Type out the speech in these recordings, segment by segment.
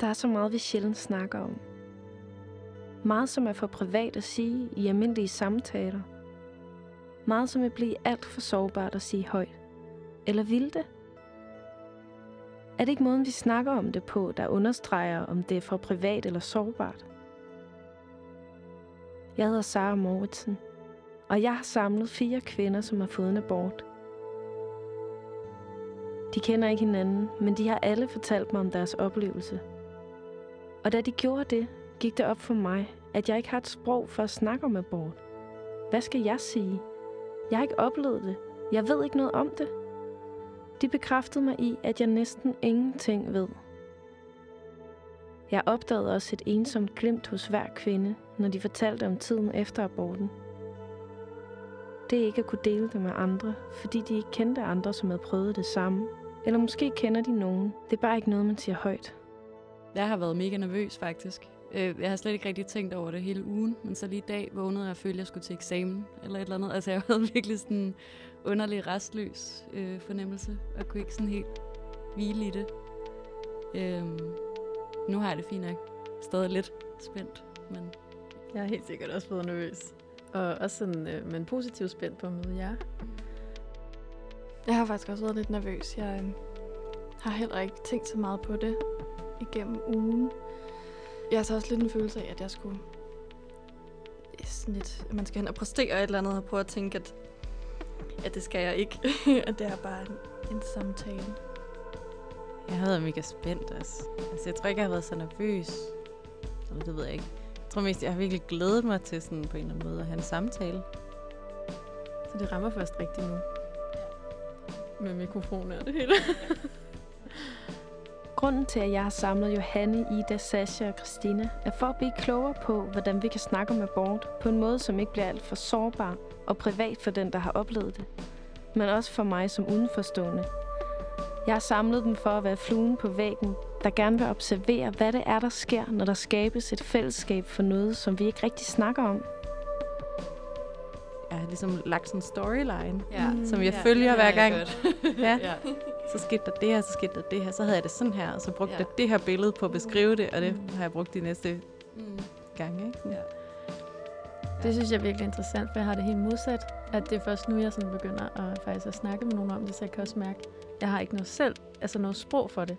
Der er så meget, vi sjældent snakker om. Meget, som er for privat at sige i almindelige samtaler. Meget, som vil blive alt for sårbart at sige højt. Eller vil det? Er det ikke måden, vi snakker om det på, der understreger, om det er for privat eller sårbart? Jeg hedder Sara Moritsen, og jeg har samlet fire kvinder, som har fået en abort. De kender ikke hinanden, men de har alle fortalt mig om deres oplevelse. Og da de gjorde det, gik det op for mig, at jeg ikke har et sprog for at snakke om abort. Hvad skal jeg sige? Jeg har ikke oplevet det. Jeg ved ikke noget om det. De bekræftede mig i, at jeg næsten ingenting ved. Jeg opdagede også et ensomt glimt hos hver kvinde, når de fortalte om tiden efter aborten. Det er ikke at kunne dele det med andre, fordi de ikke kendte andre, som havde prøvet det samme. Eller måske kender de nogen. Det er bare ikke noget, man siger højt. Jeg har været mega nervøs, faktisk. Øh, jeg har slet ikke rigtig tænkt over det hele ugen, men så lige i dag vågnede jeg og følte, at jeg skulle til eksamen eller et eller andet. Altså jeg havde virkelig sådan en underlig restløs øh, fornemmelse, og kunne ikke sådan helt hvile i det. Øhm, nu har jeg det fint nok. Stadig lidt spændt, men Jeg er helt sikkert også blevet nervøs. Og også sådan, øh, men positivt spændt på at møde jer. Jeg har faktisk også været lidt nervøs. Jeg øh, har heller ikke tænkt så meget på det igennem ugen. Jeg har så også lidt en følelse af, at jeg skulle... Sådan lidt, at man skal hen og præstere et eller andet, og prøve at tænke, at, at det skal jeg ikke. at det er bare en, en samtale. Jeg har været mega spændt også. Altså, jeg tror ikke, jeg har været så nervøs. Eller det ved jeg ikke. Jeg tror mest, jeg har virkelig glædet mig til sådan på en eller anden måde at have en samtale. Så det rammer først rigtigt nu. Med mikrofoner og det hele. Grunden til, at jeg har samlet Johanne, Ida, Sasha og Christina, er for at blive klogere på, hvordan vi kan snakke om abort på en måde, som ikke bliver alt for sårbar og privat for den, der har oplevet det, men også for mig som udenforstående. Jeg har samlet dem for at være fluen på væggen, der gerne vil observere, hvad det er, der sker, når der skabes et fællesskab for noget, som vi ikke rigtig snakker om. Jeg har ligesom lagt sådan en storyline, ja. som jeg Ja, følger det hver jeg gang. godt. Ja. Så skete der det her, så skete der det her, så havde jeg det sådan her, og så brugte Ja. jeg det her billede på at beskrive det, og det har jeg brugt de næste Mm. gange. Ikke? Ja. Det synes jeg er virkelig interessant, for jeg har det helt modsat. At det er først nu, jeg sådan begynder at, faktisk at snakke med nogen om det, så jeg kan også mærke, at jeg har ikke noget selv, altså noget sprog for det.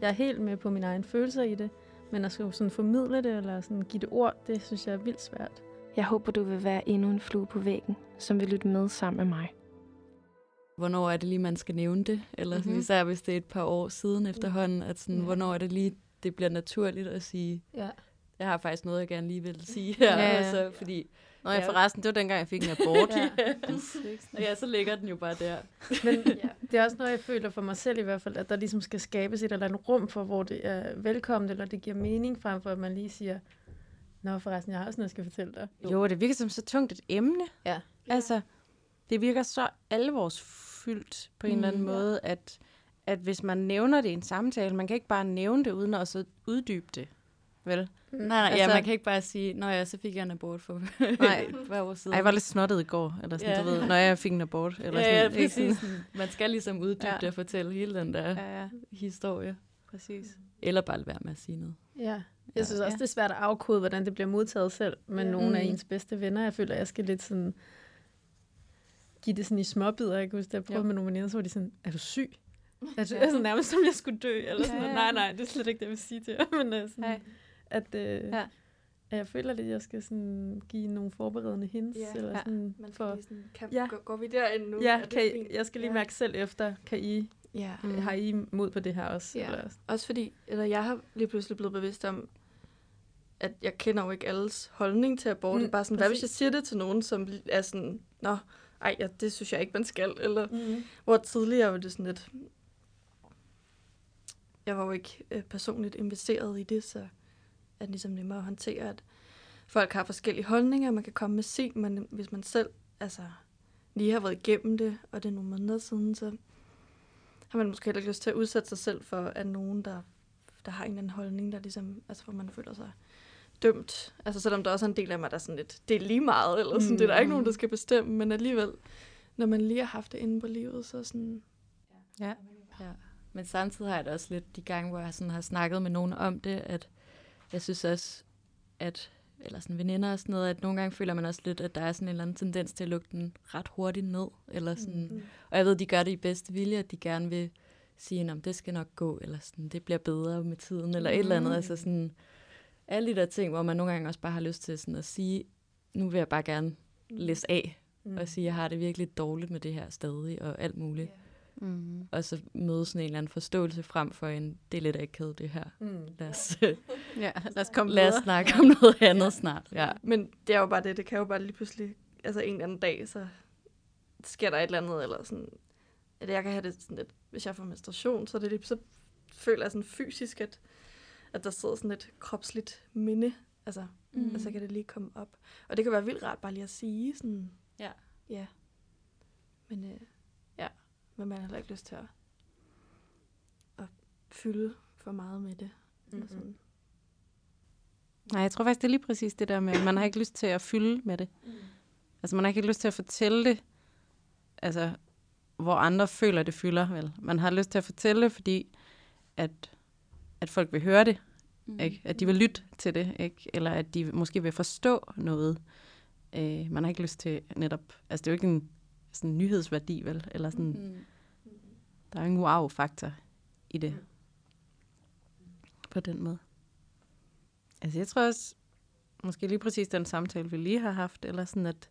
Jeg er helt med på mine egne følelser i det, men at skulle sådan formidle det, eller sådan give det ord, det synes jeg er vildt svært. Jeg håber, du vil være endnu en flue på væggen, som vil lytte med sammen med mig. Hvornår er det lige, man skal nævne det? Eller mm-hmm. Mhm. især hvis det er et par år siden efterhånden, at sådan, Ja. hvornår er det lige, det bliver naturligt at sige, Ja. jeg har faktisk noget, jeg gerne lige vil sige her. Ja, ja. Altså, fordi, Nå, jeg Ja. forresten, det var dengang, jeg fik en abort. Ja. og ja, så ligger den jo bare der. Men det er også noget, jeg føler for mig selv i hvert fald, at der ligesom skal skabes et eller andet rum for, hvor det er velkommen, eller det giver mening, frem for at man lige siger, Nå, forresten, jeg har også noget, jeg skal fortælle dig. Jo, det virker som så tungt et emne. Ja. Altså, det virker så alvorsfyldt på en eller anden Mm. måde, at, at hvis man nævner det i en samtale, man kan ikke bare nævne det, uden at så uddybe det. Vel? Nej, nej, altså, ja, man kan ikke bare sige, nå ja, så fik jeg en abort for Nej. par år siden. Ej, jeg var lidt snottet i går, eller sådan, Ja. du ved, når jeg fik en abort. Eller ja, sådan, ja, præcis. sådan- Man skal ligesom uddybe Ja. ja. det og fortælle hele den der ja. Ja, ja, historie. præcis. Eller bare lade være med at sige noget. Ja. Jeg synes Ja. også, det er svært at afkode, hvordan det bliver modtaget selv med Ja. nogle af Mm. ens bedste venner. Jeg føler, jeg skal lidt sådan give det sådan i småbidder. Jeg kan huske, da jeg prøvede Jo. med nogle veninder, så var de sådan, er du syg? Er du, altså, nærmest som jeg skulle dø, eller sådan Ja, ja. Nej, nej, det er slet ikke det, jeg vil sige til jer. Men uh, sådan, Nej. at, uh, Ja. ja. at jeg føler lidt, at jeg skal sådan give nogle forberedende hints. Ja. eller Ja. sådan, Man skal for, sådan, kan, Ja. ja. går, går vi derind nu? ja, kan I, jeg skal lige Ja. mærke selv efter, kan I, Ja. mm. har I mod på det her også? Ja. Eller? Også fordi, eller jeg har lige pludselig blevet bevidst om, at jeg kender jo ikke alles holdning til abort. Mm, bare sådan, hvad hvis præcis. jeg siger det til nogen, som er sådan, nå, ej, ja, det synes jeg ikke, man skal. Eller, Mm. hvor tidligere var det sådan lidt, jeg var jo ikke øh, personligt investeret i det, så er det ligesom nemmere at håndtere, at folk har forskellige holdninger, man kan komme med sin, men hvis man selv altså, lige har været igennem det, og det er nogle måneder siden, så har man måske heller ikke lyst til at udsætte sig selv for, at nogen, der, der har en eller anden holdning, der ligesom, altså hvor man føler sig dømt. Altså selvom der også er en del af mig, der er sådan lidt, det er lige meget, eller sådan, mm. det er der ikke nogen, der skal bestemme, men alligevel, når man lige har haft det inde på livet, så sådan, Ja. Ja. Men samtidig har jeg det også lidt de gange, hvor jeg sådan har snakket med nogen om det, at jeg synes også, at eller sådan veninder og sådan noget, at nogle gange føler man også lidt, at der er sådan en eller anden tendens til at lukke den ret hurtigt ned. Eller sådan. Mm. Og jeg ved, de gør det i bedste vilje, at de gerne vil sige, at det skal nok gå, eller sådan, det bliver bedre med tiden, eller mm. et eller andet. Altså sådan, alle de der ting, hvor man nogle gange også bare har lyst til sådan at sige, nu vil jeg bare gerne læse af, mm. og sige, at jeg har det virkelig dårligt med det her stadig, og alt muligt. Yeah. Mm. Og så møde sådan en eller anden forståelse frem for en, det er lidt akavet det her. Mm. Lad, os, ja, lad os komme lad os snakke om noget andet snart. Ja. Men det er jo bare det, det kan jo bare lige pludselig, altså en eller anden dag, så sker der et eller andet, eller sådan, at jeg kan have det sådan lidt, hvis jeg får menstruation, så, det, så føler jeg sådan fysisk, at, at der sidder sådan et kropsligt minde, altså, mm. og så kan det lige komme op. Og det kan være vildt rart bare lige at sige sådan, ja. Ja. Men øh, ja, men man har heller ikke lyst til at, at fylde for meget med det. Mm-hmm. Sådan. Nej, jeg tror faktisk, det er lige præcis det der med, at man har ikke lyst til at fylde med det. Mm. Altså, man har ikke lyst til at fortælle det, altså, hvor andre føler, det fylder, vel? Man har lyst til at fortælle det, fordi at, at folk vil høre det, mm. ikke? At de vil lytte til det, ikke? Eller at de måske vil forstå noget. Øh, man har ikke lyst til netop... Altså, det er jo ikke en sådan nyhedsværdi, vel? Eller sådan, mm. Der er ingen wow-faktor i det. Mm. På den måde. Altså jeg tror også, måske lige præcis den samtale, vi lige har haft, eller sådan at,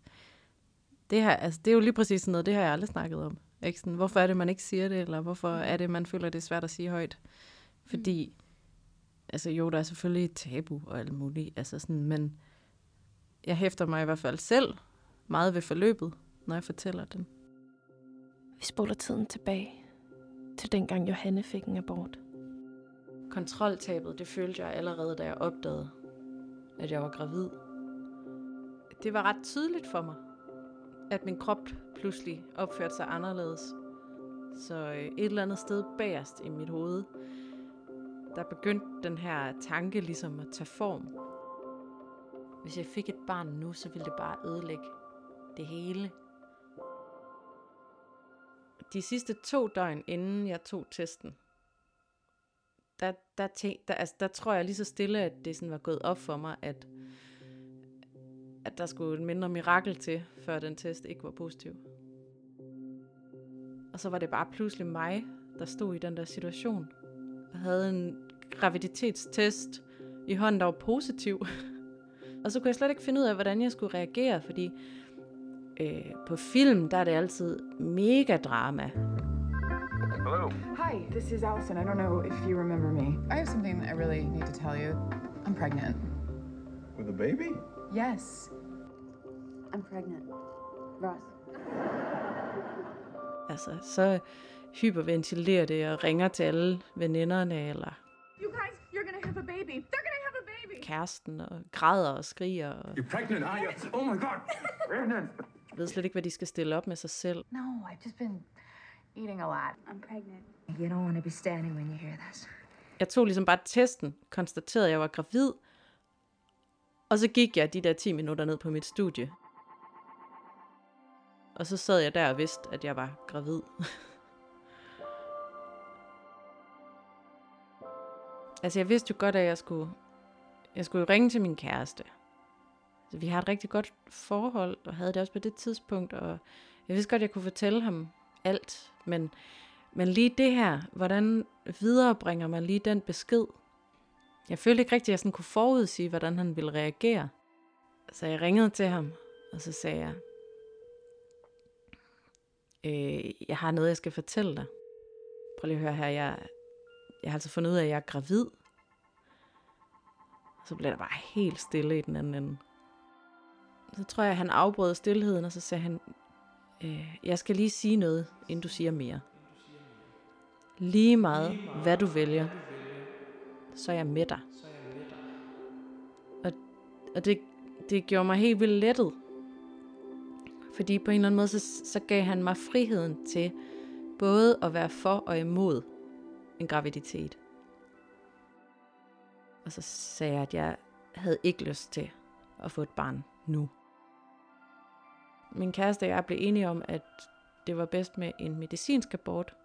det her, altså det er jo lige præcis sådan noget, det har jeg aldrig snakket om. Ikke? Sådan, hvorfor er det, man ikke siger det, eller hvorfor er det, man føler, det er svært at sige højt? Fordi, mm. Altså jo, der er selvfølgelig et tabu og alt muligt, altså sådan, men jeg hæfter mig i hvert fald selv meget ved forløbet, når jeg fortæller den. Vi spoler tiden tilbage til dengang Johanne fik en abort. Kontroltabet, det følte jeg allerede, da jeg opdagede, at jeg var gravid. Det var ret tydeligt for mig, at min krop pludselig opførte sig anderledes. Så øh, et eller andet sted bagerst i mit hoved, der begyndte den her tanke ligesom at tage form. Hvis jeg fik et barn nu, så ville det bare ødelægge det hele de sidste to døgn, inden jeg tog testen, der, der, tænk, der, altså, der tror jeg lige så stille, at det sådan var gået op for mig, at, at der skulle en mindre mirakel til, før den test ikke var positiv. Og så var det bare pludselig mig, der stod i den der situation. Havde en graviditetstest i hånden, der var positiv. og så kunne jeg slet ikke finde ud af, hvordan jeg skulle reagere, fordi øh, på film, der er det altid mega drama. Hello. Hi, this is Allison. I don't know if you remember me. I have something I really need to tell you. I'm pregnant. With a baby? Yes. I'm pregnant. Ross. Altså, så hyperventilerer det og ringer til alle veninderne, eller You guys, you're gonna have a baby. They're gonna have a baby. kæresten, og græder og skriger, og You're pregnant, are you? Oh my god! Pregnant! ved slet ikke, hvad de skal stille op med sig selv. No, I've just been eating a lot. I'm pregnant. You don't want to be standing when you hear this. Jeg tog ligesom bare testen, konstaterede, at jeg var gravid, og så gik jeg de der 10 minutter ned på mit studie. Og så sad jeg der og vidste, at jeg var gravid. altså jeg vidste jo godt, at jeg skulle, jeg skulle ringe til min kæreste. Så vi har et rigtig godt forhold, og havde det også på det tidspunkt, og jeg vidste godt, at jeg kunne fortælle ham alt, men, men lige det her, hvordan viderebringer man lige den besked? Jeg følte ikke rigtigt, at jeg sådan kunne forudsige, hvordan han ville reagere. Så jeg ringede til ham, og så sagde jeg, øh, jeg har noget, jeg skal fortælle dig. Prøv lige at høre her, jeg, jeg har altså fundet ud af, at jeg er gravid. Så blev der bare helt stille i den anden ende. Så tror jeg, han afbrød stillheden, og så sagde han, øh, jeg skal lige sige noget, inden du siger mere. Lige meget, hvad du vælger, så er jeg med dig. Og, og det, det gjorde mig helt vildt lettet. Fordi på en eller anden måde, så, så gav han mig friheden til både at være for og imod en graviditet. Og så sagde jeg, at jeg havde ikke lyst til at få et barn nu. Min kæreste og jeg blev enige om, at det var bedst med en medicinsk abort.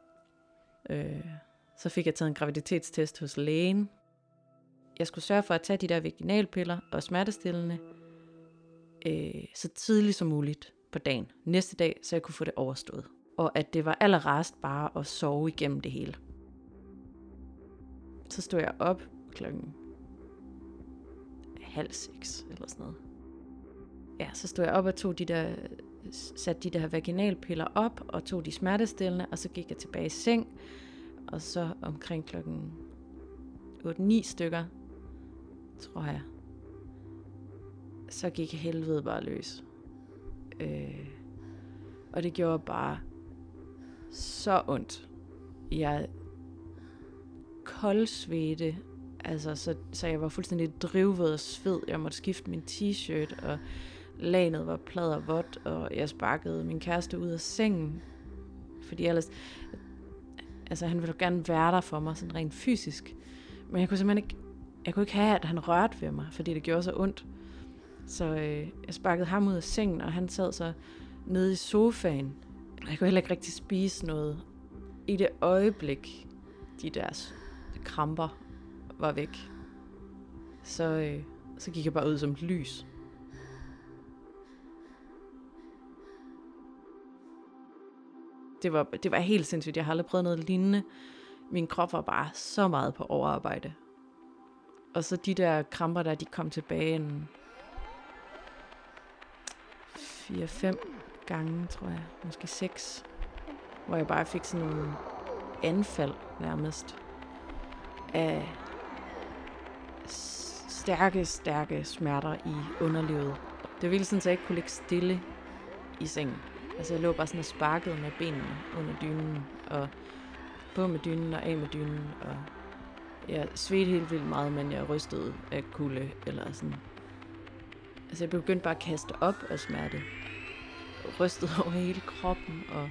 Øh, Så fik jeg taget en graviditetstest hos lægen. Jeg skulle sørge for at tage de der vaginalpiller og smertestillende øh, så tidligt som muligt på dagen. Næste dag, så jeg kunne få det overstået. Og at det var allerrest bare at sove igennem det hele. Så stod jeg op klokken halv seks eller sådan noget. Ja, så stod jeg op og tog de der, satte de der vaginalpiller op og tog de smertestillende, og så gik jeg tilbage i seng, og så omkring klokken 8-9 stykker, tror jeg, så gik helvede bare løs. Øh, og det gjorde bare så ondt. Jeg koldsvede. altså så, så jeg var fuldstændig drivvåd og sved. Jeg måtte skifte min t-shirt, og lanet var plader vådt, og jeg sparkede min kæreste ud af sengen. Fordi ellers, altså han ville gerne være der for mig, sådan rent fysisk. Men jeg kunne simpelthen ikke, jeg kunne ikke have, at han rørte ved mig, fordi det gjorde så ondt. Så øh, jeg sparkede ham ud af sengen, og han sad så nede i sofaen. Jeg kunne heller ikke rigtig spise noget. I det øjeblik, de der kramper var væk, så, øh, så gik jeg bare ud som et lys. Det var, det var helt sindssygt. Jeg har aldrig prøvet noget lignende. Min krop var bare så meget på overarbejde. Og så de der kramper der, de kom tilbage en 4-5 gange, tror jeg. Måske 6. Hvor jeg bare fik sådan nogle anfald nærmest. Af stærke, stærke smerter i underlivet. Det ville sådan, at jeg ikke kunne ligge stille i sengen. Altså jeg lå bare sådan og sparkede med benene under dynen, og på med dynen og af med dynen, og jeg svedte helt vildt meget, men jeg rystede af kulde, eller sådan. Altså jeg begyndte bare at kaste op af smerte. Rystede over hele kroppen, og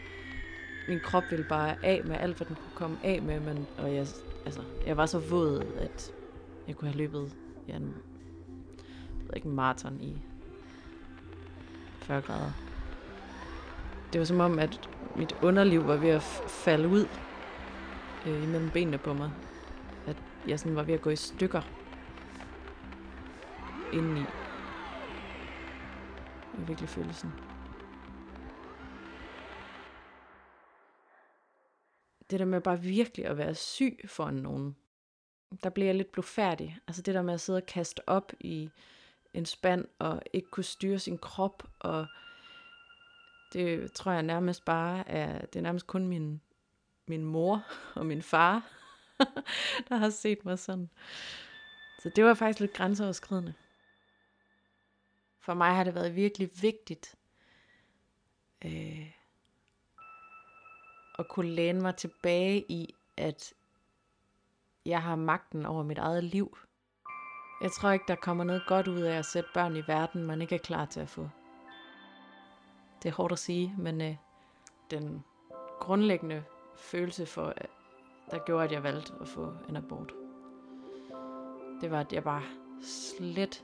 min krop ville bare af med alt, hvad den kunne komme af med, men, og jeg, altså, jeg var så våd, at jeg kunne have løbet ja, en, jeg ved ikke, en maraton i 40 grader. Det var som om, at mit underliv var ved at falde ud øh, imellem benene på mig. At jeg sådan var ved at gå i stykker indeni. Det var virkelig følelsen. Det der med bare virkelig at være syg for nogen, der blev jeg lidt blufærdig. Altså det der med at sidde og kaste op i en spand og ikke kunne styre sin krop og det tror jeg nærmest bare er, det er nærmest kun min, min mor og min far, der har set mig sådan. Så det var faktisk lidt grænseoverskridende. For mig har det været virkelig vigtigt øh, at kunne læne mig tilbage i, at jeg har magten over mit eget liv. Jeg tror ikke, der kommer noget godt ud af at sætte børn i verden, man ikke er klar til at få. Det er hårdt at sige, men øh, den grundlæggende følelse for, der gjorde, at jeg valgte at få en abort, det var, at jeg bare slet,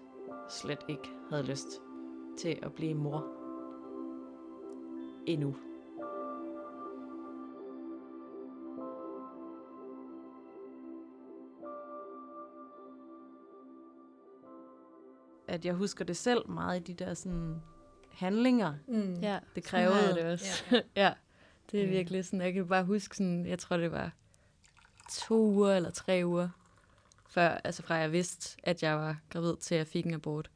slet ikke havde lyst til at blive mor. Endnu. At jeg husker det selv meget i de der sådan handlinger, Mm. Ja, det krævede. det også. Ja. ja, det er Øh. virkelig sådan, jeg kan bare huske sådan, jeg tror det var to uger eller tre uger, før, altså fra jeg vidste, at jeg var gravid, til jeg fik en abort.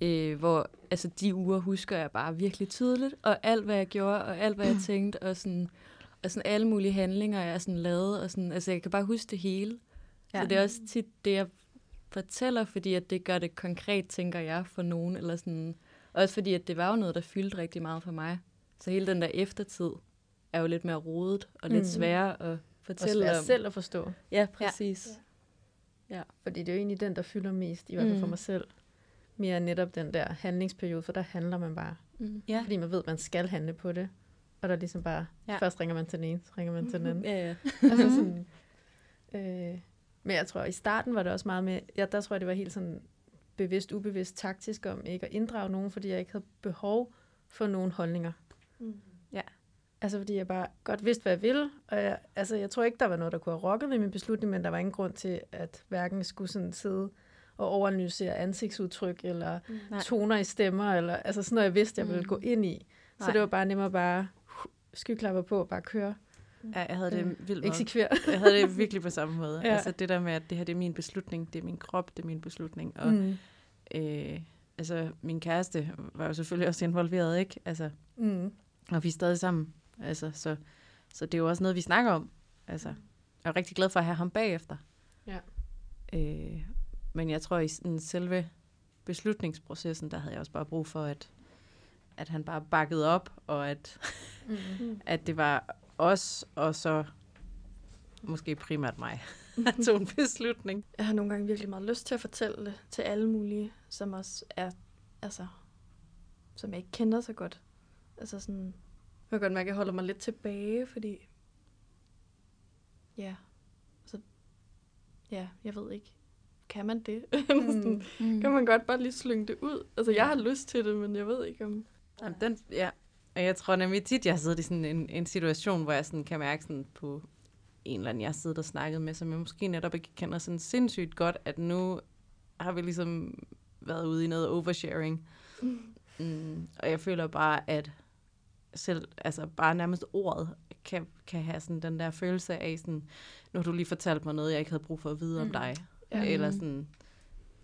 Øh, hvor, altså de uger husker jeg bare virkelig tydeligt, og alt hvad jeg gjorde, og alt hvad jeg tænkte, og sådan, og sådan alle mulige handlinger, jeg sådan lavede, og sådan, altså jeg kan bare huske det hele. Ja. Så det er også tit det, jeg fortæller, fordi at det gør det konkret, tænker jeg, for nogen, eller sådan, også fordi, at det var jo noget, der fyldte rigtig meget for mig. Så hele den der eftertid er jo lidt mere rodet og lidt Mm. sværere at Og fortælle svært om. selv at forstå. Ja, præcis. Ja. Fordi det er jo egentlig den, der fylder mest, i hvert fald for Mm. mig selv. Mere netop den der handlingsperiode, for der handler man bare. Mm. Ja. Fordi man ved, at man skal handle på det. Og der er ligesom bare, Ja. ja. først ringer man til den ene, så ringer man til den anden. Ja, ja. altså sådan, øh, men jeg tror, i starten var det også meget med, ja, der tror jeg, det var helt sådan bevidst, ubevidst, taktisk om ikke at inddrage nogen, fordi jeg ikke havde behov for nogen holdninger. Mm. Altså, fordi jeg bare godt vidste, hvad jeg ville. Og jeg, altså, jeg tror ikke, der var noget, der kunne have rokket ved min beslutning, men der var ingen grund til, at hverken skulle sådan sidde og overanalysere ansigtsudtryk, eller mm. toner i stemmer, eller altså sådan noget, jeg vidste, jeg ville mm. gå ind i. Så Nej. det var bare nemmere bare skyklapper på og bare køre. Ja, jeg havde det øh, vildt Eksekver. jeg havde det virkelig på samme måde. ja. Altså det der med, at det her det er min beslutning, det er min krop, det er min beslutning. Og mm. øh, altså min kæreste var jo selvfølgelig også involveret, ikke? Altså, mm. Og vi er stadig sammen. Altså, så, så det er jo også noget, vi snakker om. Altså, jeg er rigtig glad for at have ham bagefter. Ja. Øh, men jeg tror, i sådan selve beslutningsprocessen, der havde jeg også bare brug for, at, at han bare bakkede op, og at, mm. at det var os, og så måske primært mig, tog en beslutning. Jeg har nogle gange virkelig meget lyst til at fortælle det til alle mulige, som også er, altså, som jeg ikke kender så godt. Altså sådan, jeg kan godt mærke, at jeg holder mig lidt tilbage, fordi, ja, så, ja, jeg ved ikke, kan man det? Mm. mm. kan man godt bare lige slynge det ud? Altså, jeg har lyst til det, men jeg ved ikke om... Jamen, den, ja, og jeg tror nemlig tit, jeg har siddet i sådan en, en situation, hvor jeg sådan kan mærke sådan på en eller anden, jeg har siddet og snakket med, som jeg måske netop ikke kender sådan sindssygt godt, at nu har vi ligesom været ude i noget oversharing. Mm. Mm, og jeg føler bare, at selv, altså bare nærmest ordet, kan, kan have sådan den der følelse af sådan, nu har du lige fortalt mig noget, jeg ikke havde brug for at vide mm. om dig. Ja. Eller sådan,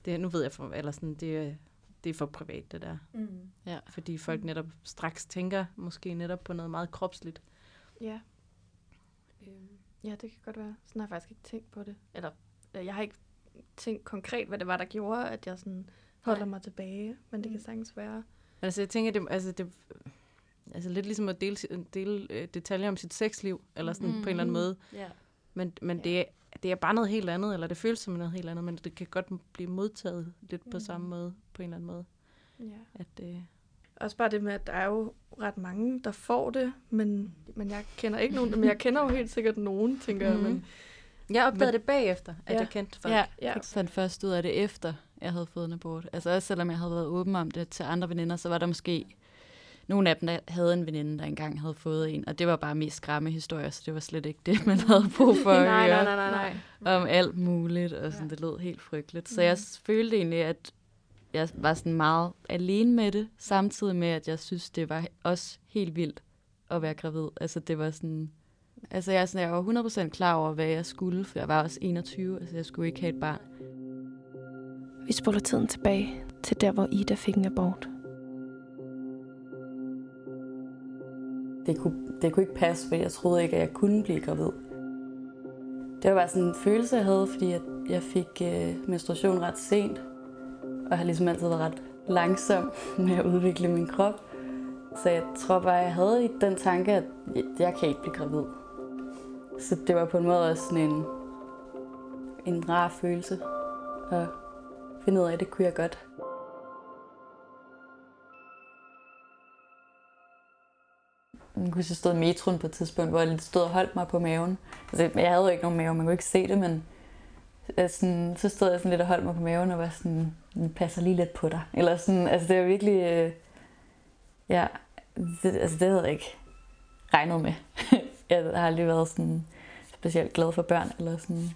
det, nu ved jeg, for, eller sådan, det, det er for privat, det der. Mm. Ja. Fordi folk netop straks tænker måske netop på noget meget kropsligt. Ja. Øhm, ja, det kan godt være. Sådan har jeg faktisk ikke tænkt på det. Eller, øh, jeg har ikke tænkt konkret, hvad det var, der gjorde, at jeg sådan holder mig tilbage. Men det kan mm. sagtens være. Men altså, jeg tænker, det, altså, det, altså lidt ligesom at dele, dele øh, detaljer om sit sexliv, eller sådan mm. på en eller anden måde. Yeah. Men, men yeah. det, det er bare noget helt andet, eller det føles som noget helt andet, men det kan godt blive modtaget lidt mm. på samme måde, på en eller anden måde. Ja. At, øh... Også bare det med, at der er jo ret mange, der får det, men, men jeg kender ikke nogen, men jeg kender jo helt sikkert nogen, tænker mm. jeg. Men, jeg opdagede men, det bagefter, at ja. jeg kendte folk. Ja, ja. Jeg fandt først ud af det efter, jeg havde fået en abort. Altså også selvom jeg havde været åben om det til andre veninder, så var der måske nogle af dem, der havde en veninde, der engang havde fået en, og det var bare mest skræmme historier, så det var slet ikke det, man havde brug for at nej, høre. Nej, nej, nej, nej. Om alt muligt, og sådan, ja. det lød helt frygteligt. Så mm. jeg følte egentlig, at jeg var sådan meget alene med det, samtidig med, at jeg synes, det var også helt vildt at være gravid. Altså det var sådan... Altså jeg, sådan, jeg var 100% klar over, hvad jeg skulle, for jeg var også 21, altså jeg skulle ikke have et barn. Vi spoler tiden tilbage til der, hvor Ida fik en abort. Det kunne, det kunne ikke passe, for jeg troede ikke, at jeg kunne blive gravid. Det var bare sådan en følelse, jeg havde, fordi jeg, jeg fik øh, menstruation ret sent, og har ligesom altid været ret langsom med at udvikle min krop. Så jeg tror bare, jeg havde i den tanke, at jeg kan ikke blive gravid. Så det var på en måde også sådan en, en rar følelse at finde ud af, at det kunne jeg godt. Jeg kunne jeg stod i metroen på et tidspunkt, hvor jeg lidt stod og holdt mig på maven. Altså, jeg havde jo ikke nogen mave, man kunne ikke se det, men sådan, så stod jeg sådan lidt og holdt mig på maven og var sådan, den passer lige lidt på dig. Eller sådan, altså det var virkelig, øh, ja, det, altså det havde jeg ikke regnet med. jeg har aldrig været sådan specielt glad for børn, eller sådan.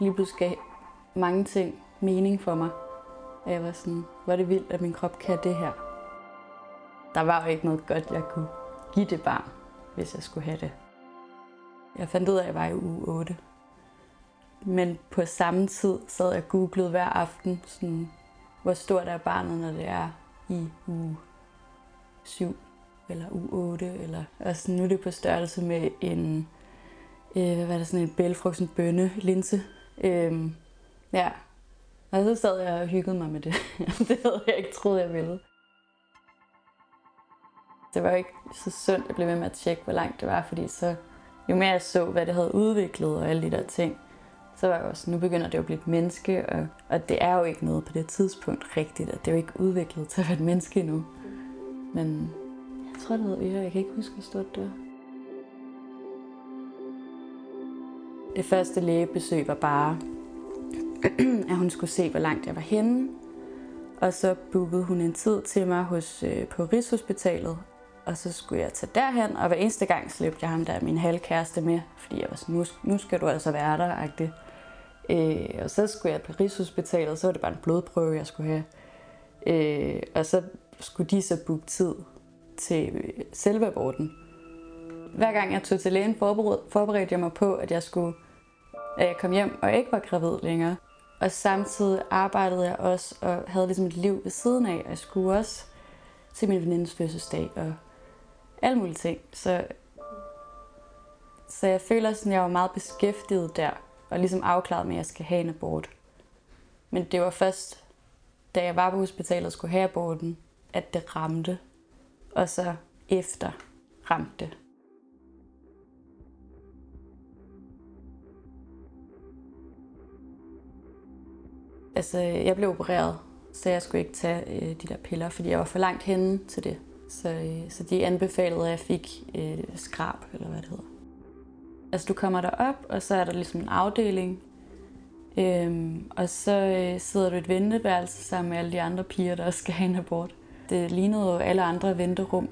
Lige pludselig gav mange ting mening for mig. Og jeg var sådan, hvor er det vildt, at min krop kan det her. Der var jo ikke noget godt, jeg kunne give det barn, hvis jeg skulle have det. Jeg fandt ud af, at jeg var i uge 8. Men på samme tid sad jeg googlet hver aften, sådan, hvor stort er barnet, når det er i uge 7 eller uge 8. Eller, og sådan, nu er det på størrelse med en, øh, hvad var det, sådan en bælfrugtens bønne, linse. Øh, ja, og så sad jeg og hyggede mig med det. det havde jeg ikke troet, jeg ville. Det var ikke så sundt at blive ved med at tjekke, hvor langt det var, fordi så, jo mere jeg så, hvad det havde udviklet og alle de der ting, så var jeg også, nu begynder det jo at blive et menneske, og, og det er jo ikke noget på det tidspunkt rigtigt, at det er jo ikke udviklet til at være et menneske endnu. Men jeg tror, det hedder Øre. Jeg kan ikke huske, hvor stort det var. Det første lægebesøg var bare, at hun skulle se, hvor langt jeg var henne. Og så bookede hun en tid til mig hos, øh, på Rigshospitalet. Og så skulle jeg tage derhen, og hver eneste gang slæbte jeg ham der min halvkæreste med, fordi jeg var sådan, nu, nu skal du altså være der, agtig. Øh, og så skulle jeg på Rigshospitalet, så var det bare en blodprøve, jeg skulle have. Øh, og så skulle de så booke tid til selve aborten. Hver gang jeg tog til lægen, forberedte jeg mig på, at jeg skulle at jeg kom hjem og ikke var gravid længere. Og samtidig arbejdede jeg også og havde ligesom et liv ved siden af. Og jeg skulle også til min venindes fødselsdag og alle mulige ting. Så, så jeg føler, at jeg var meget beskæftiget der og ligesom afklaret med, at jeg skal have en abort. Men det var først, da jeg var på hospitalet og skulle have aborten, at det ramte. Og så efter ramte Altså, jeg blev opereret, så jeg skulle ikke tage øh, de der piller, fordi jeg var for langt henne til det. Så, øh, så de anbefalede, at jeg fik øh, skrab, eller hvad det hedder. Altså, du kommer derop, og så er der ligesom en afdeling, øhm, og så øh, sidder du i et venteværelse sammen med alle de andre piger, der også skal have en abort. Det lignede jo alle andre venterum,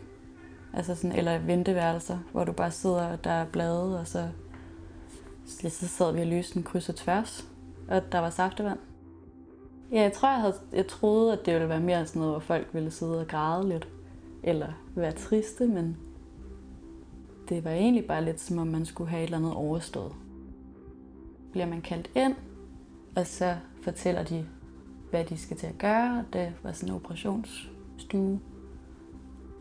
altså sådan, eller venteværelser, hvor du bare sidder, og der er blade, og så, så sad vi og løste en kryds og tværs, og der var saftevand. Ja, jeg tror, jeg, havde, jeg troede, at det ville være mere sådan noget, hvor folk ville sidde og græde lidt. Eller være triste, men det var egentlig bare lidt som om, man skulle have et eller andet overstået. Bliver man kaldt ind, og så fortæller de, hvad de skal til at gøre. Det var sådan en operationsstue.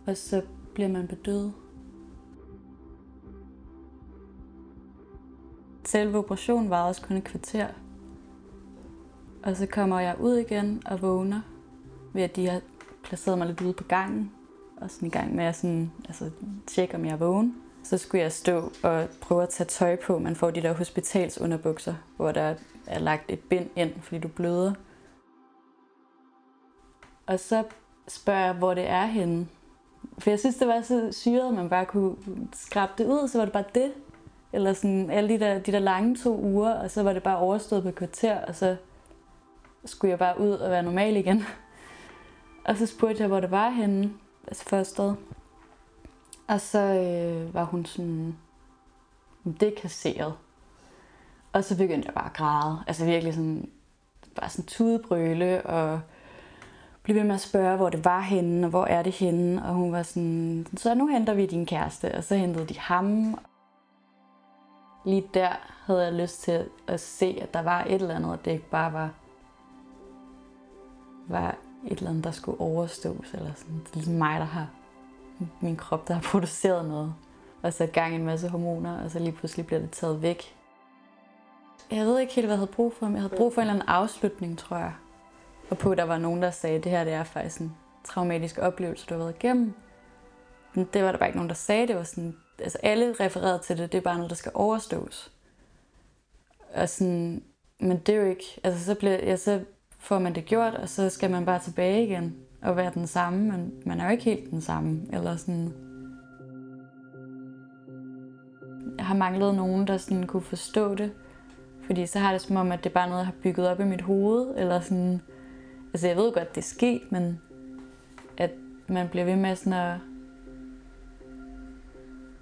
Og så bliver man bedøvet. Selve operationen varede også kun et kvarter, og så kommer jeg ud igen og vågner ved, at de har placeret mig lidt ude på gangen. Og sådan i gang med at sådan, altså, tjekke, om jeg er vågen. Så skulle jeg stå og prøve at tage tøj på. Man får de der hospitalsunderbukser, hvor der er lagt et bind ind, fordi du bløder. Og så spørger jeg, hvor det er henne. For jeg synes, det var så syret, at man bare kunne skrabe det ud, så var det bare det. Eller sådan alle de der, de der lange to uger, og så var det bare overstået på et kvarter, og så skulle jeg bare ud og være normal igen. Og så spurgte jeg, hvor det var henne, altså første sted. Og så øh, var hun sådan, det er kasseret. Og så begyndte jeg bare at græde. Altså virkelig sådan, bare sådan tudebrøle og blev ved med at spørge, hvor det var henne, og hvor er det henne. Og hun var sådan, så nu henter vi din kæreste. Og så hentede de ham. Lige der havde jeg lyst til at se, at der var et eller andet, og det ikke bare var var et eller andet, der skulle overstås, eller sådan. Det er ligesom mig, der har min krop, der har produceret noget, og sat gang i en masse hormoner, og så lige pludselig bliver det taget væk. Jeg ved ikke helt, hvad jeg havde brug for, men jeg havde brug for en eller anden afslutning, tror jeg. Og på, der var nogen, der sagde, at det her det er faktisk en traumatisk oplevelse, du har været igennem. Men det var der bare ikke nogen, der sagde. Det var sådan, altså alle refererede til det, det er bare noget, der skal overstås. Og sådan, men det er jo ikke, altså så, blev, jeg, så får man det gjort, og så skal man bare tilbage igen at være den samme, men man er jo ikke helt den samme. Eller sådan. Jeg har manglet nogen, der sådan kunne forstå det, fordi så har det som om, at det er bare noget, jeg har bygget op i mit hoved, eller sådan, altså jeg ved godt, det er sket, men at man bliver ved med sådan at,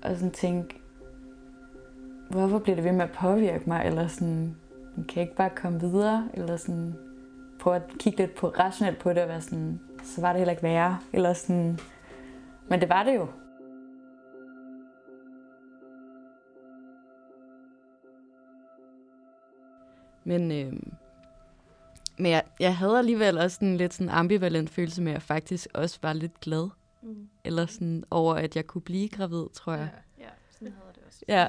at sådan tænke, hvorfor bliver det ved med at påvirke mig, eller sådan, kan jeg ikke bare komme videre, eller sådan, prøve at kigge lidt på, rationelt på det og være sådan, så var det heller ikke værre. Eller sådan, men det var det jo. Men, øh, men jeg, jeg havde alligevel også en lidt sådan ambivalent følelse med, at jeg faktisk også var lidt glad. Mm. Eller sådan over, at jeg kunne blive gravid, tror jeg. Ja, ja sådan havde det også. Ja.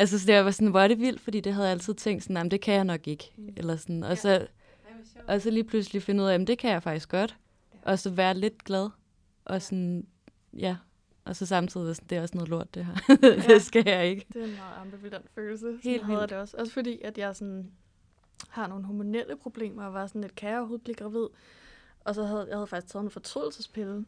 altså, så det var sådan, hvor er det vildt, fordi det havde jeg altid tænkt sådan, det kan jeg nok ikke. Mm. Eller sådan, og så og så lige pludselig finde ud af, at det kan jeg faktisk godt. Og så være lidt glad. Og sådan, ja. Og så samtidig, sådan, det er også noget lort, det her. det skal jeg ikke. Det er en meget ambivalent følelse. Helt vildt. det også. Også fordi, at jeg sådan har nogle hormonelle problemer, og var sådan lidt, kan jeg overhovedet blive gravid? Og så havde jeg havde faktisk taget en fortrydelsespille,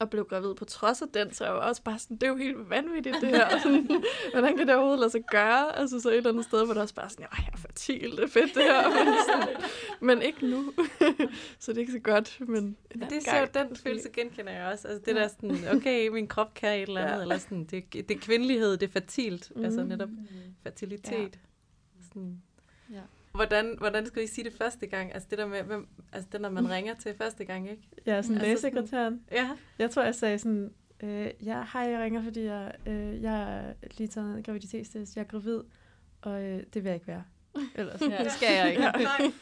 og blev gravid på trods af den, så jeg var også bare sådan, det er jo helt vanvittigt det her. Sådan, hvordan kan det overhovedet lade sig gøre? Altså så et eller andet sted, hvor der også bare sådan, ja, jeg er fertil, det er fedt det her. Men, sådan, men ikke nu. så det er ikke så godt, men en Det er sjovt, den følelse genkender jeg også. Altså det der sådan, okay, min krop kan et eller andet, Ja. eller sådan, det, det er kvindelighed, det er fertilt, mm. altså netop fertilitet. Sådan. Ja. Hvordan, hvordan skulle I sige det første gang? Altså det der med, hvem, altså det, når man ringer til første gang, ikke? Ja, sådan Altså lægesekretæren. Ja. Jeg tror, jeg sagde sådan, øh, ja, hej, jeg ringer, fordi jeg, øh, jeg har lige taget en graviditetstest, jeg er gravid, og øh, det vil jeg ikke være. Ellers, Ja. det skal jeg ikke.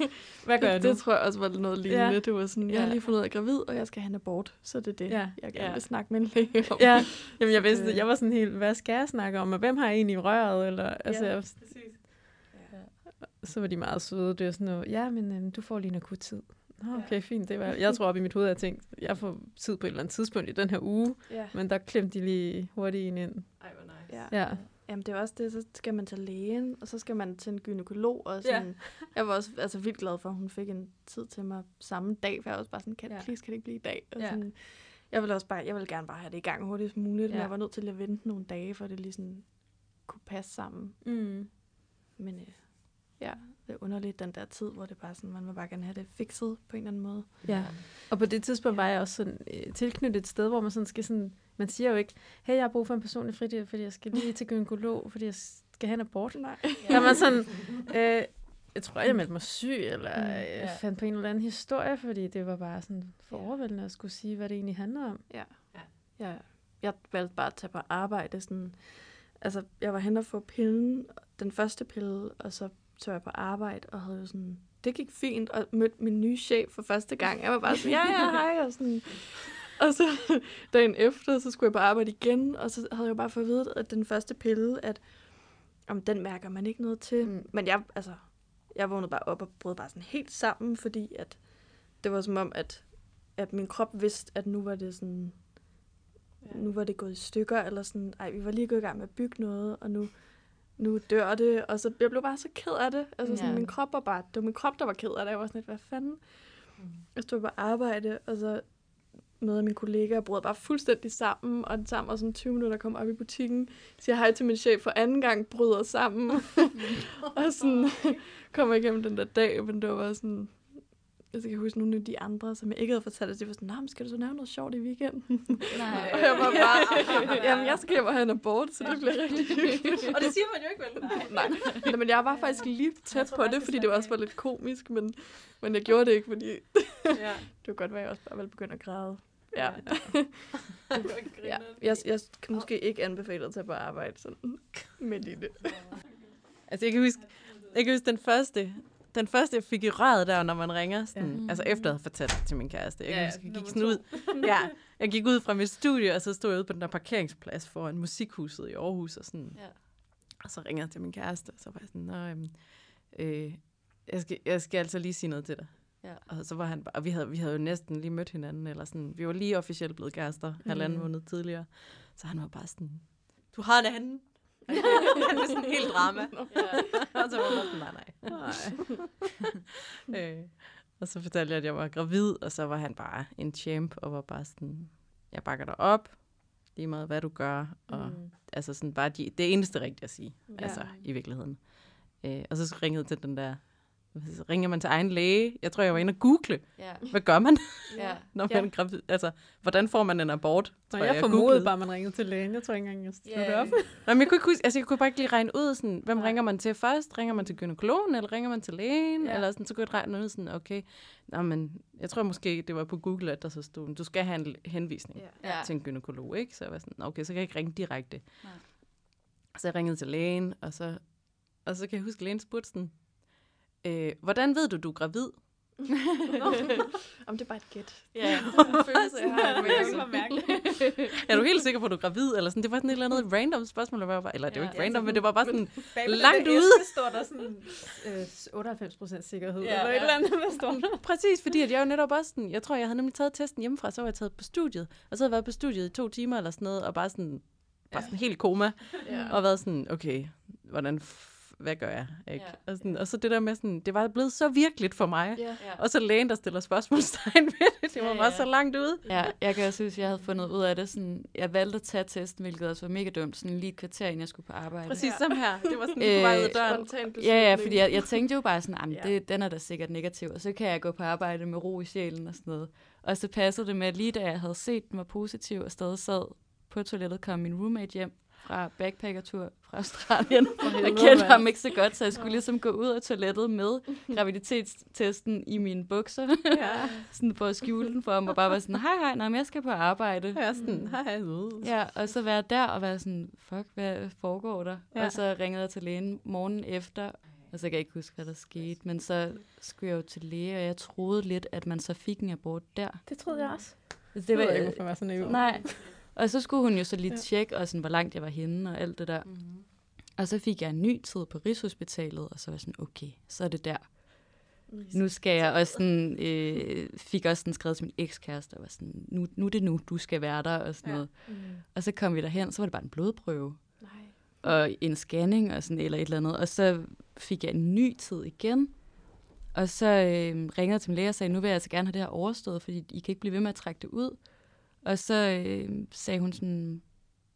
Hvad gør jeg det, nu? det tror jeg også var noget lignende. Ja. Det var sådan, jeg har Ja. lige fundet ud af, er gravid, og jeg skal have en abort. Så det er det, Ja. jeg gerne Ja. vil snakke med en læge om. Ja, jamen jeg vidste, det- jeg var sådan helt, hvad skal jeg snakke om, og hvem har jeg egentlig i røret, eller, altså, Ja, jeg, præcis. Så var de meget søde, det var sådan noget, ja, men øhm, du får lige en akut tid. Nå, okay, fint, det var, jeg tror op i mit hoved, at jeg tænkte, jeg får tid på et eller andet tidspunkt i den her uge, Ja. men der klemte de lige hurtigt en ind. Ej, hvor nice. Ja. Ja. Jamen, det er også det, så skal man til lægen, og så skal man til en gynekolog, og sådan, ja. jeg var også altså, vildt glad for, at hun fik en tid til mig samme dag, for jeg var også bare sådan, kan, Ja. ja. please, kan det ikke blive i dag? Og Ja. sådan, jeg ville også bare, jeg ville gerne bare have det i gang hurtigst muligt, ja. men Ja. jeg var nødt til at vente nogle dage, for det lige sådan kunne passe sammen. Mm. Men øh, ja, det er underligt den der tid, hvor det bare sådan, man vil bare gerne have det fikset på en eller anden måde. Ja, og på det tidspunkt var jeg også sådan, øh, tilknyttet et sted, hvor man sådan skal sådan, man siger jo ikke, hey, jeg har brug for en personlig fritid, fordi jeg skal lige til gynekolog, fordi jeg skal have en abort. Nej. Der var sådan, øh, jeg tror, jeg meldte mig syg, eller Mm, øh, ja. fandt på en eller anden historie, fordi det var bare sådan for overvældende at skulle sige, hvad det egentlig handler om. Ja. ja. Jeg valgte bare at tage på arbejde. Sådan, altså, jeg var hen og få pillen, den første pille, og så tog jeg på arbejde, og havde jo sådan, det gik fint, og mødte min nye chef for første gang. Jeg var bare sådan, ja, ja, hej, og sådan. Og så dagen efter, så skulle jeg på arbejde igen, og så havde jeg bare fået at vide, at den første pille, at om den mærker man ikke noget til. Mm. Men jeg, altså, jeg vågnede bare op og brød bare sådan helt sammen, fordi at det var som om, at, at min krop vidste, at nu var det sådan, ja. nu var det gået i stykker, eller sådan, ej, vi var lige gået i gang med at bygge noget, og nu, nu dør det, og så jeg blev bare så ked af det. Altså sådan, Ja. min krop var bare, det var min krop, der var ked af det. Jeg var sådan lidt, hvad fanden? Jeg stod på arbejde, og så møder mine kollegaer, brød bare fuldstændig sammen, og den sammen var sådan 20 minutter, kom op i butikken, siger hej til min chef for anden gang, bryder sammen, og sådan kommer igennem den der dag, men det var sådan, jeg kan huske nogle af de andre, som jeg ikke havde fortalt, at de var sådan, nah, men skal du så lave noget sjovt i weekenden? Nej. og jeg var bare, jamen jeg skal hjem og have en abort, så det bliver rigtig hyggeligt. Og det siger man jo ikke, vel? Nej. Nej, men jeg var faktisk lige tæt på det, fordi det også var lidt komisk, men, men jeg gjorde det ikke, fordi ja. det var godt være, at jeg også bare ville begynde at græde. Ja. Ja. ja. Jeg, jeg kan måske ikke anbefale at tage på arbejde sådan i det. Altså, jeg kan huske, jeg kan huske den første, den første, jeg fik i røret der, når man ringer, sådan, Ja. altså efter jeg havde fortalt det til min kæreste. Jeg, Ja, jeg gik sådan ud, ja, jeg gik ud fra mit studie, og så stod jeg ude på den der parkeringsplads foran musikhuset i Aarhus, og sådan, Ja. og så ringede jeg til min kæreste, og så var jeg sådan, Nå, jamen, øh, jeg, skal, jeg skal altså lige sige noget til dig. Ja. Og så var han bare, og vi havde, vi havde jo næsten lige mødt hinanden, eller sådan, vi var lige officielt blevet kærester, mm. halvanden måned tidligere. Så han var bare sådan, du har en anden. han var sådan helt drama. Ja. og så var jeg sådan, nej, nej. øh, og så fortalte jeg, at jeg var gravid, og så var han bare en champ, og var bare sådan, jeg bakker dig op, lige meget hvad du gør, og mm. altså sådan bare de, det eneste rigtige at sige, ja. altså i virkeligheden. Øh, og så ringede til den der, så ringer man til egen læge. Jeg tror, jeg var inde og google, Ja. hvad gør man, Ja. når man Ja. er gravid? Altså, hvordan får man en abort? Nå, tror jeg, formodede googlede. bare, at man ringede til lægen. Jeg tror ikke engang, jeg slog Ja. det op. Nå, men jeg kunne, ikke huske, altså, jeg kunne bare ikke lige regne ud, sådan, hvem Nej. ringer man til først? Ringer man til gynekologen, eller ringer man til lægen? Ja. Ja. Eller sådan, så kunne jeg regne ud, sådan, okay, Nå, men jeg tror måske, det var på Google, at der så stod, du skal have en henvisning Ja. til en gynekolog, ikke? Så jeg var sådan, okay, så kan jeg ikke ringe direkte. Nej. Så jeg ringede til lægen, og så, og så kan jeg huske, at lægen spurgte sådan, øh, hvordan ved du, du er gravid? Om det er bare et gæt. Ja. Det er en følelse, jeg har. Det er. Er du helt sikker på, at du er gravid? Eller sådan, det var sådan et eller andet random spørgsmål, der var eller det var Ja. ikke random, men det var bare sådan, Langt der ude. æske står der sådan øh, 98 procent sikkerhed. Ja, Ja, eller et ja. eller andet, hvad står der? Præcis, fordi at jeg jo netop også sådan, jeg tror, jeg havde nemlig taget testen hjemmefra, så var jeg taget på studiet, og så havde jeg været på studiet i to timer eller sådan noget, og bare sådan, bare sådan helt koma, Ja. og været sådan, okay, hvordan, hvad gør jeg? Ikke? Ja. Og, sådan, og så det der med sådan, det var blevet så virkeligt for mig. Ja. Ja. Og så lægen, der stiller spørgsmålstegn ved det, det var Ja, bare ja. så langt ude. Ja, jeg kan også huske, at jeg havde fundet ud af det. Sådan, jeg valgte at tage testen, hvilket også var mega dumt. Sådan lige et kvarter, inden jeg skulle på arbejde. Præcis som her. Det var sådan på vej ud af døren. Ja, ja, fordi jeg, jeg tænkte jo bare sådan, Ja. ja. det, den er da sikkert negativ, og så kan jeg gå på arbejde med ro i sjælen og sådan noget. Og så passede det med, at lige da jeg havde set, den var positiv, og stadig sad på toilettet, kom min roommate hjem fra backpackertur fra Australien. Jeg kendte ham ikke så godt, så jeg skulle ligesom gå ud af toilettet med graviditetstesten i mine bukser, Ja. sådan for at skjule den for ham, og bare være sådan, hej hej, men jeg skal på arbejde. Er sådan, hej, hej. Ja, og så være der og være sådan, fuck, hvad foregår der? Ja. Ja. Og så ringede jeg til lægen morgenen efter, og så kan jeg ikke huske, hvad der skete. Men så skulle jeg jo til læge, og jeg troede lidt, at man så fik en abort der. Det troede jeg også. Altså, Det var ikke, hvorfor jeg var så naiv. Nej. Og så skulle hun jo så lige Ja. tjekke, og sådan, hvor langt jeg var henne og alt det der. Mm-hmm. Og så fik jeg en ny tid på Rigshospitalet, og så var jeg sådan, okay, så er det der. Nu skal jeg også sådan, øh, fik også sådan skrevet til min ekskæreste, og var sådan, nu, nu er det nu, du skal være der, og sådan Ja. noget. Og så kom vi derhen, så var det bare en blodprøve Nej. og en scanning og sådan eller et eller andet. Og så fik jeg en ny tid igen. Og så øh, ringede til min læge og sagde, nu vil jeg altså gerne have det her overstået, fordi I kan ikke blive ved med at trække det ud. Og så øh, sagde hun sådan,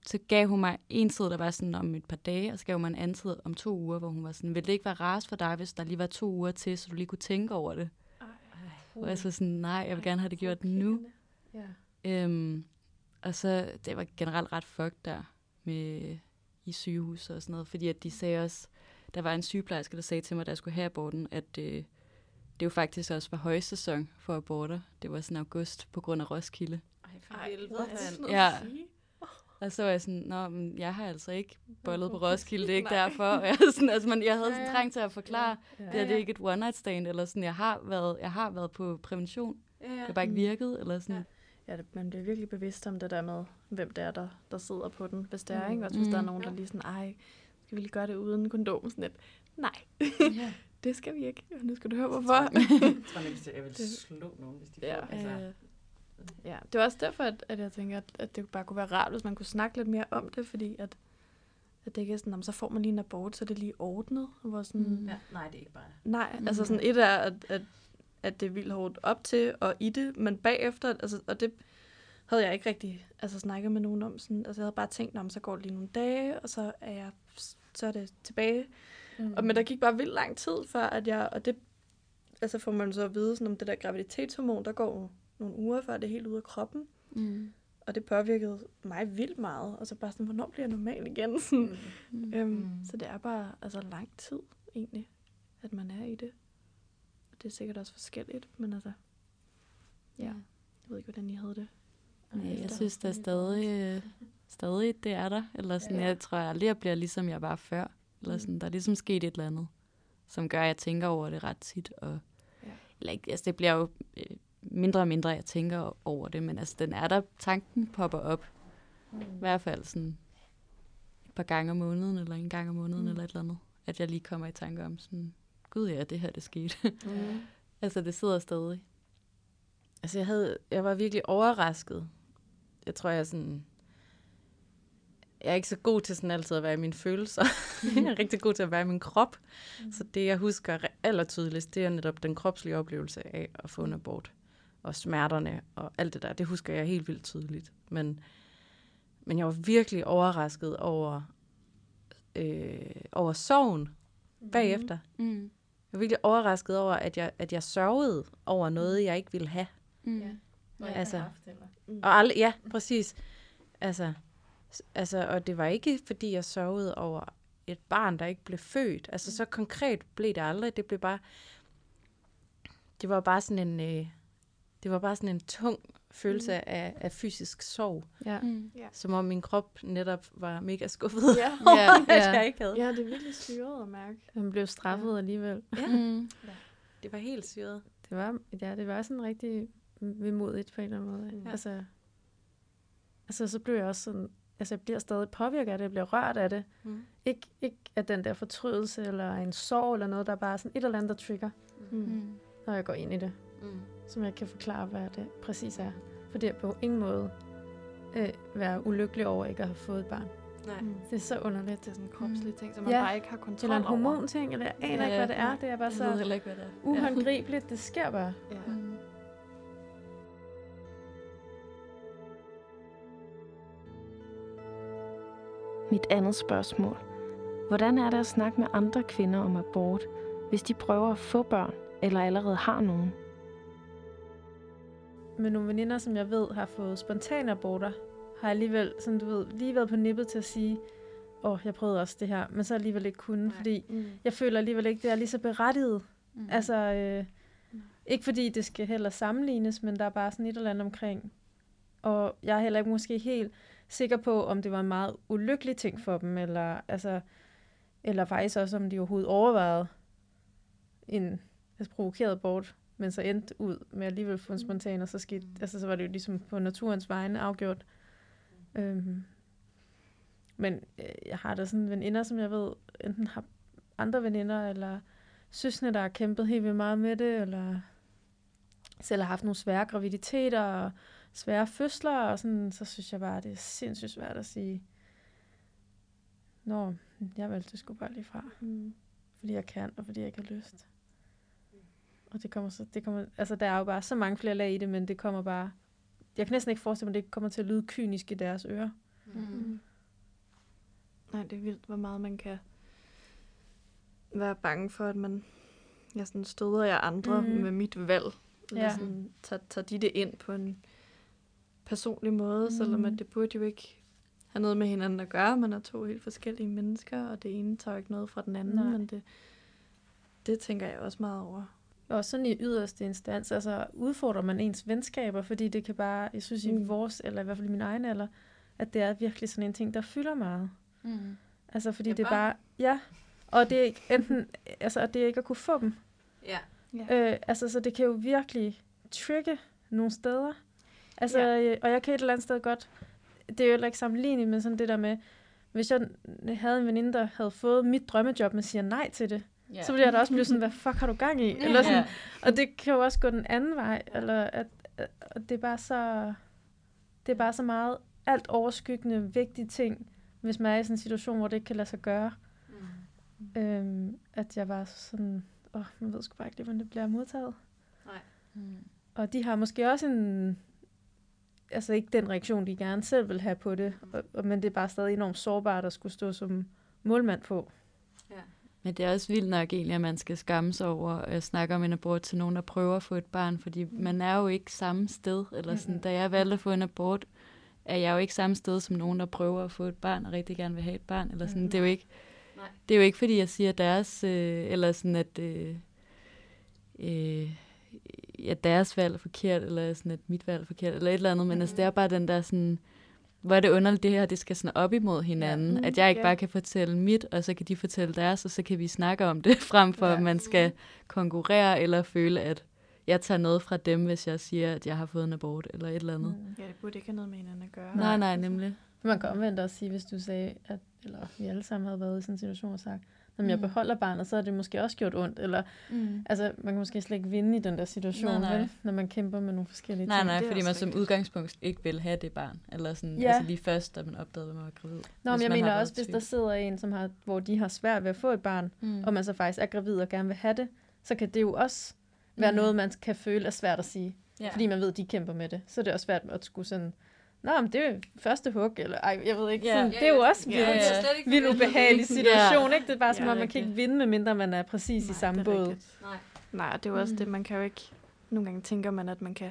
så gav hun mig en tid, der var sådan om et par dage, og så gav hun mig en anden tid om to uger, hvor hun var sådan, vil det ikke være rart for dig, hvis der lige var to uger til, så du lige kunne tænke over det? Og jeg så sådan, nej, jeg vil gerne have det gjort nu. Ja. Øhm, og så, det var generelt ret fucked der med, i sygehus og sådan noget, fordi at de sagde også, der var en sygeplejerske, der sagde til mig, da jeg skulle have aborten, at øh, det jo faktisk også var højsæson for aborter. Det var sådan august på grund af Roskilde. Ej, for Ej, helvede, er det noget Ja. at sige? Og så var jeg sådan, nå, men jeg har altså ikke bollet på Roskilde, det er ikke Nej. derfor. Og jeg, er sådan, altså, man, jeg havde Ja, sådan ja. trang til at forklare, Ja. det, her, det er ikke et one night stand, eller sådan, jeg har været, jeg har været på prævention. Ja, Det ja. har bare ikke Mm. virket, eller sådan. Ja, det, man bliver virkelig bevidst om det der med, hvem det er, der, der sidder på den, hvis det er, ikke? Også hvis Mm. der er nogen, der lige sådan, ej, skal vi lige gøre det uden kondom? Sådan lidt, nej, Ja. det skal vi ikke. Og nu skal du høre, hvorfor. Jeg tror nemlig, jeg vil Det- slå nogen, hvis de Ja. får altså. Ja, det var også derfor, at, at jeg tænker, at, at det bare kunne være rart, hvis man kunne snakke lidt mere om det, fordi at, at det ikke er sådan, "Nå, men så får man lige en abort, så er det lige ordnet. Hvor sådan, Mm. Ja, nej, det er ikke bare. Nej, Mm. altså sådan et er, at, at, at det er vildt hårdt op til og i det, men bagefter, altså, og det havde jeg ikke rigtig altså, snakket med nogen om. Sådan, altså, jeg havde bare tænkt, om så går det lige nogle dage, og så er jeg så er det tilbage. Mm. Og, men der gik bare vildt lang tid, før at jeg, og det altså får man så at vide, sådan, om det der graviditetshormon, der går nogle uger, før det er helt ude af kroppen. mm. Og det påvirkede mig vildt meget. Og så bare sådan, hvornår bliver jeg normal igen? Sådan, Mm. Øhm, Mm. Så det er bare altså lang tid, egentlig, at man er i det. Og det er sikkert også forskelligt, men altså, ja. Jeg ved ikke, hvordan I havde det. Ja, jeg efter. synes da stadig, øh, stadig det er der. Eller sådan, Ja. ja. jeg tror aldrig, jeg bliver ligesom jeg var før. Eller sådan, der er ligesom sket et eller andet, som gør, at jeg tænker over det ret tit. Og, Ja. eller altså, det bliver jo øh, mindre og mindre, jeg tænker over det. Men altså, den er der, tanken popper op. Mm. I hvert fald sådan et par gange om måneden, eller en gang om måneden, Mm. eller et eller andet. At jeg lige kommer i tanke om sådan, gud ja, det her det skete. Mm. altså, det sidder stadig. Altså, jeg, havde, jeg var virkelig overrasket. Jeg tror, jeg sådan... Jeg er ikke så god til sådan altid at være i mine følelser. jeg er rigtig god til at være i min krop. Mm. Så det, jeg husker allertydeligst, det er netop den kropslige oplevelse af at få en abort. Og smerterne og alt det der. Det husker jeg helt vildt tydeligt. Men, men jeg var virkelig overrasket over, øh, over sorgen bagefter. Mm. Jeg var virkelig overrasket over, at jeg, at jeg sørgede over noget, jeg ikke ville have. Mm. Ja. Altså, Mm. og aldrig, ja, præcis. Altså, altså, og det var ikke, fordi jeg sørgede over et barn, der ikke blev født. Altså, så konkret blev det aldrig. Det blev bare, det var bare sådan en, øh, det var bare sådan en tung følelse mm. af, af fysisk sorg. Ja. Mm. Som om min krop netop var mega skuffet Ja. over, Ja, at ja. jeg ikke havde. ja, det er virkelig syret at mærke. Man blev straffet alligevel. Mm. Det var helt syret. Det var, ja, det var sådan rigtig vemodigt på en eller anden måde. Mm. Ja. Altså, altså, så blev jeg også sådan, altså jeg bliver stadig påvirket af det, jeg bliver rørt af det. Mm. Ikke, ikke af den der fortrydelse, eller en sorg, eller noget, der er bare sådan et eller andet, der trigger, Mm. Mm. når jeg går ind i det. Mm. Som jeg kan forklare, hvad det præcis er. For det er på ingen måde øh, være ulykkelig over ikke at have fået et barn. Nej. Det er så underligt. Det er sådan en kropslig ting, som man bare ikke har kontrol Eller en over. hormonting, eller jeg aner ikke, hvad det er. Det er bare så ikke, hvad det er. uhåndgribeligt. Det sker bare. Ja. Mm. Mit andet spørgsmål. Hvordan er det at snakke med andre kvinder om abort, hvis de prøver at få børn eller allerede har nogen? Med nogle veninder, som jeg ved har fået spontane aborter, har jeg alligevel, sådan du ved, lige været på nippet til at sige, åh, oh, jeg prøvede også det her, men så alligevel ikke kunne, Nej. fordi Mm. jeg føler alligevel ikke, det er lige så berettiget. Mm. Altså, øh, ikke fordi det skal heller sammenlignes, men der er bare sådan et eller andet omkring. Og jeg er heller ikke måske helt sikker på, om det var en meget ulykkelig ting for dem, eller, altså, eller faktisk også, om de overhovedet overvejede en altså, provokeret bort, men så endte ud med alligevel få en spontan, og så, skete, altså, så var det jo ligesom på naturens vegne afgjort. Øhm, men øh, jeg har da sådan veninder, som jeg ved, enten har andre veninder, eller søskende, der har kæmpet helt vildt meget med det, eller selv har haft nogle svære graviditeter, og svære fødsler, og sådan, så synes jeg bare, det er sindssygt svært at sige, Nå, jeg valgte sgu bare lige fra, Mm. fordi jeg kan, og fordi jeg ikke har lyst. Og det kommer så, det kommer, altså der er jo bare så mange flere lag i det, men det kommer bare, jeg kan næsten ikke forestille mig, at det kommer til at lyde kynisk i deres ører. Mm. Nej, det er vildt, hvor meget man kan være bange for, at man jeg sådan støder jeg andre mm. med mit valg. Eller Ja. sådan, tager, tager de det ind på en personlig måde, mm. selvom at det burde jo ikke have noget med hinanden at gøre. Man er to helt forskellige mennesker, og det ene tager ikke noget fra den anden, Nej. men det, det tænker jeg også meget over. Og sådan i yderste instans, altså udfordrer man ens venskaber, fordi det kan bare, jeg synes i Mm. vores, eller i hvert fald i min egen alder, at det er virkelig sådan en ting, der fylder meget. Mm. Altså fordi Ja, det er bare, ja, og det er ikke enten, altså at det er ikke at kunne få dem. Ja. Øh, altså så det kan jo virkelig trigge nogle steder. Altså, ja. og jeg kan et eller andet sted godt, det er jo heller ikke sammenlignet med sådan det der med, hvis jeg havde en veninde, der havde fået mit drømmejob, men siger nej til det, Ja. så ville jeg da også blive sådan, hvad fuck har du gang i? Eller sådan, og det kan jo også gå den anden vej, eller at, at, at det er bare så, det er bare så meget alt overskyggende vigtige ting, hvis man er i sådan en situation, hvor det ikke kan lade sig gøre. Mm. Øhm, at jeg var sådan, åh, man ved sgu bare ikke lige, hvordan det bliver modtaget. Mm. Og de har måske også en, altså ikke den reaktion, de gerne selv vil have på det, og, og, men det er bare stadig enormt sårbart at skulle stå som målmand på. Men det er også vildt nok egentlig, at man skal skamme sig over at snakke om en abort til nogen, der prøver at få et barn, fordi man er jo ikke samme sted. Eller sådan, da jeg valgte at få en abort, er jeg jo ikke samme sted som nogen, der prøver at få et barn og rigtig gerne vil have et barn. Eller sådan. Det, er jo ikke, det er jo ikke, fordi jeg siger deres, øh, eller sådan, at, øh, øh, at deres valg er forkert, eller sådan, at mit valg er forkert, eller et eller andet, men altså, det er bare den der sådan, hvor er det underligt, det her, det skal sådan op imod hinanden. Mm, at jeg ikke ja. bare kan fortælle mit, og så kan de fortælle deres, og så kan vi snakke om det, frem for Ja. at man skal konkurrere, eller føle, at jeg tager noget fra dem, hvis jeg siger, at jeg har fået en abort, eller et eller andet. Mm. Ja, det burde ikke have noget med hinanden at gøre. Nej, nej, nemlig. Man kan omvendt også sige, hvis du sagde, at eller vi alle sammen havde været i sådan en situation og sagt, når jeg Mm. beholder barnet, så har det måske også gjort ondt. Eller, Mm. altså, man kan måske slet ikke vinde i den der situation, Nej, nej. Vel? når man kæmper med nogle forskellige Nej, ting. nej, er fordi man som rigtigt. udgangspunkt ikke vil have det barn. Eller sådan, Ja. altså lige først, da man opdagede, at man var gravid. Nå, men jeg mener også, hvis der sidder en, som har, hvor de har svært ved at få et barn, Mm. og man så faktisk er gravid og gerne vil have det, så kan det jo også være Mm. noget, man kan føle er svært at sige. Ja. Fordi man ved, at de kæmper med det. Så er det også svært at skulle sådan, Nå, men det er jo første hug, eller ej, jeg ved ikke. Ja. Sådan, Ja, det er jo også ja, vildt, ja. vildt ubehagelig situation, ikke? Det er bare som Ja, om, man kan ikke vinde, medmindre man er præcis i samme båd. rigtigt. Nej, det er jo også Mm. det, man kan jo ikke... Nogle gange tænker man, at man kan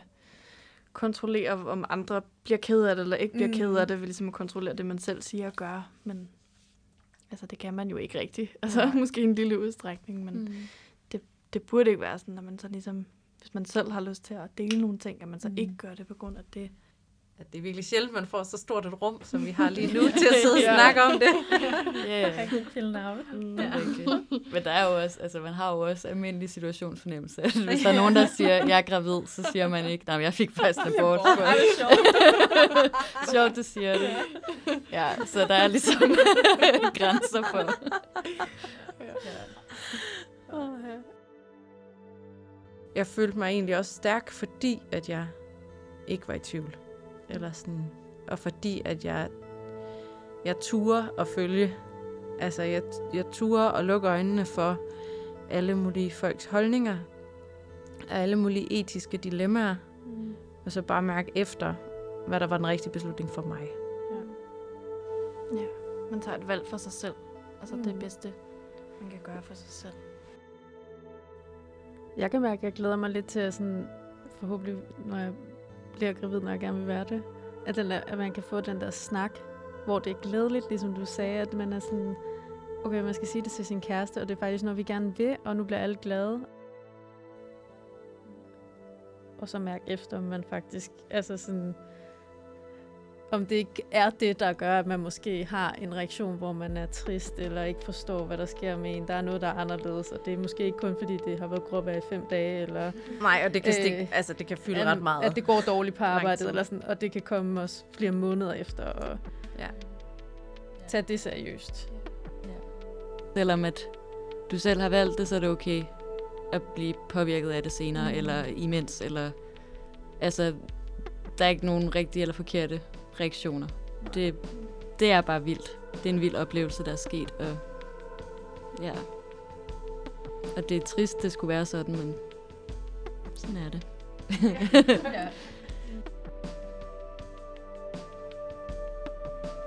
kontrollere, om andre bliver ked af det, eller ikke bliver Mm. mm. ked af det, ved ligesom at kontrollere det, man selv siger og gør. Men altså, det kan man jo ikke rigtigt. Altså, Nej. måske en lille udstrækning, men Mm. det, det burde ikke være sådan, at man så ligesom, hvis man selv har lyst til at dele nogle ting, at man så Mm. mm. ikke gør det på grund af det. At det er virkelig sjældent, man får så stort et rum, som vi har lige nu, til at sidde og Ja. snakke om det. Yeah. Jeg kan ikke pille navn. Mm. Ja. Men der er jo også, altså man har jo også almindelig situationsfornemmelse. At Hvis der er nogen, der siger, jeg er gravid, så siger man ikke, nej, jeg fik faktisk en abort. Ej, det er sjovt. Sjovt, du siger det. Ja, så der er ligesom grænser for. Jeg følte mig egentlig også stærk, fordi at jeg ikke var i tvivl. Eller sådan, og fordi at jeg jeg turer at følge. Altså, jeg, jeg turer og lukke øjnene for alle mulige folks holdninger, alle mulige etiske dilemmaer, mm. og så bare mærke efter, hvad der var den rigtige beslutning for mig. Ja, man tager et valg for sig selv. Altså mm. det bedste, man kan gøre for sig selv. Jeg kan mærke, at jeg glæder mig lidt til at sådan, forhåbentlig, når jeg bliver gravid, når jeg gerne vil være det, at, den der, at man kan få den der snak, hvor det er glædeligt, ligesom du sagde, at man er sådan, okay, man skal sige det til sin kæreste, og det er faktisk noget, vi gerne vil, og nu bliver alle glade. Og så mærke efter, om man faktisk, altså sådan, om det ikke er det, der gør, at man måske har en reaktion, hvor man er trist, eller ikke forstår, hvad der sker med en. Der er noget, der er anderledes, og det er måske ikke kun, fordi det har været gråbær i fem dage, eller... Nej, og det kan, stikke, øh, altså, det kan fylde at, ret meget. At det går dårligt på arbejdet, eller sådan, og det kan komme også flere måneder efter, og ja. tage det seriøst. Ja. Selvom at du selv har valgt det, så er det okay at blive påvirket af det senere, mm. eller imens, eller... Altså, der er ikke nogen rigtige eller forkerte reaktioner. Det, det er bare vildt. Det er en vild oplevelse, der er sket. Og, ja. og det er trist, det skulle være sådan, men sådan er det.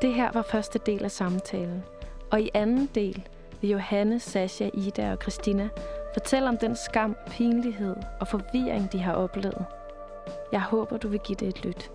Det her var første del af samtalen. Og i anden del vil Johanne, Sasha, Ida og Christina fortælle om den skam, pinlighed og forvirring, de har oplevet. Jeg håber, du vil give det et lyt.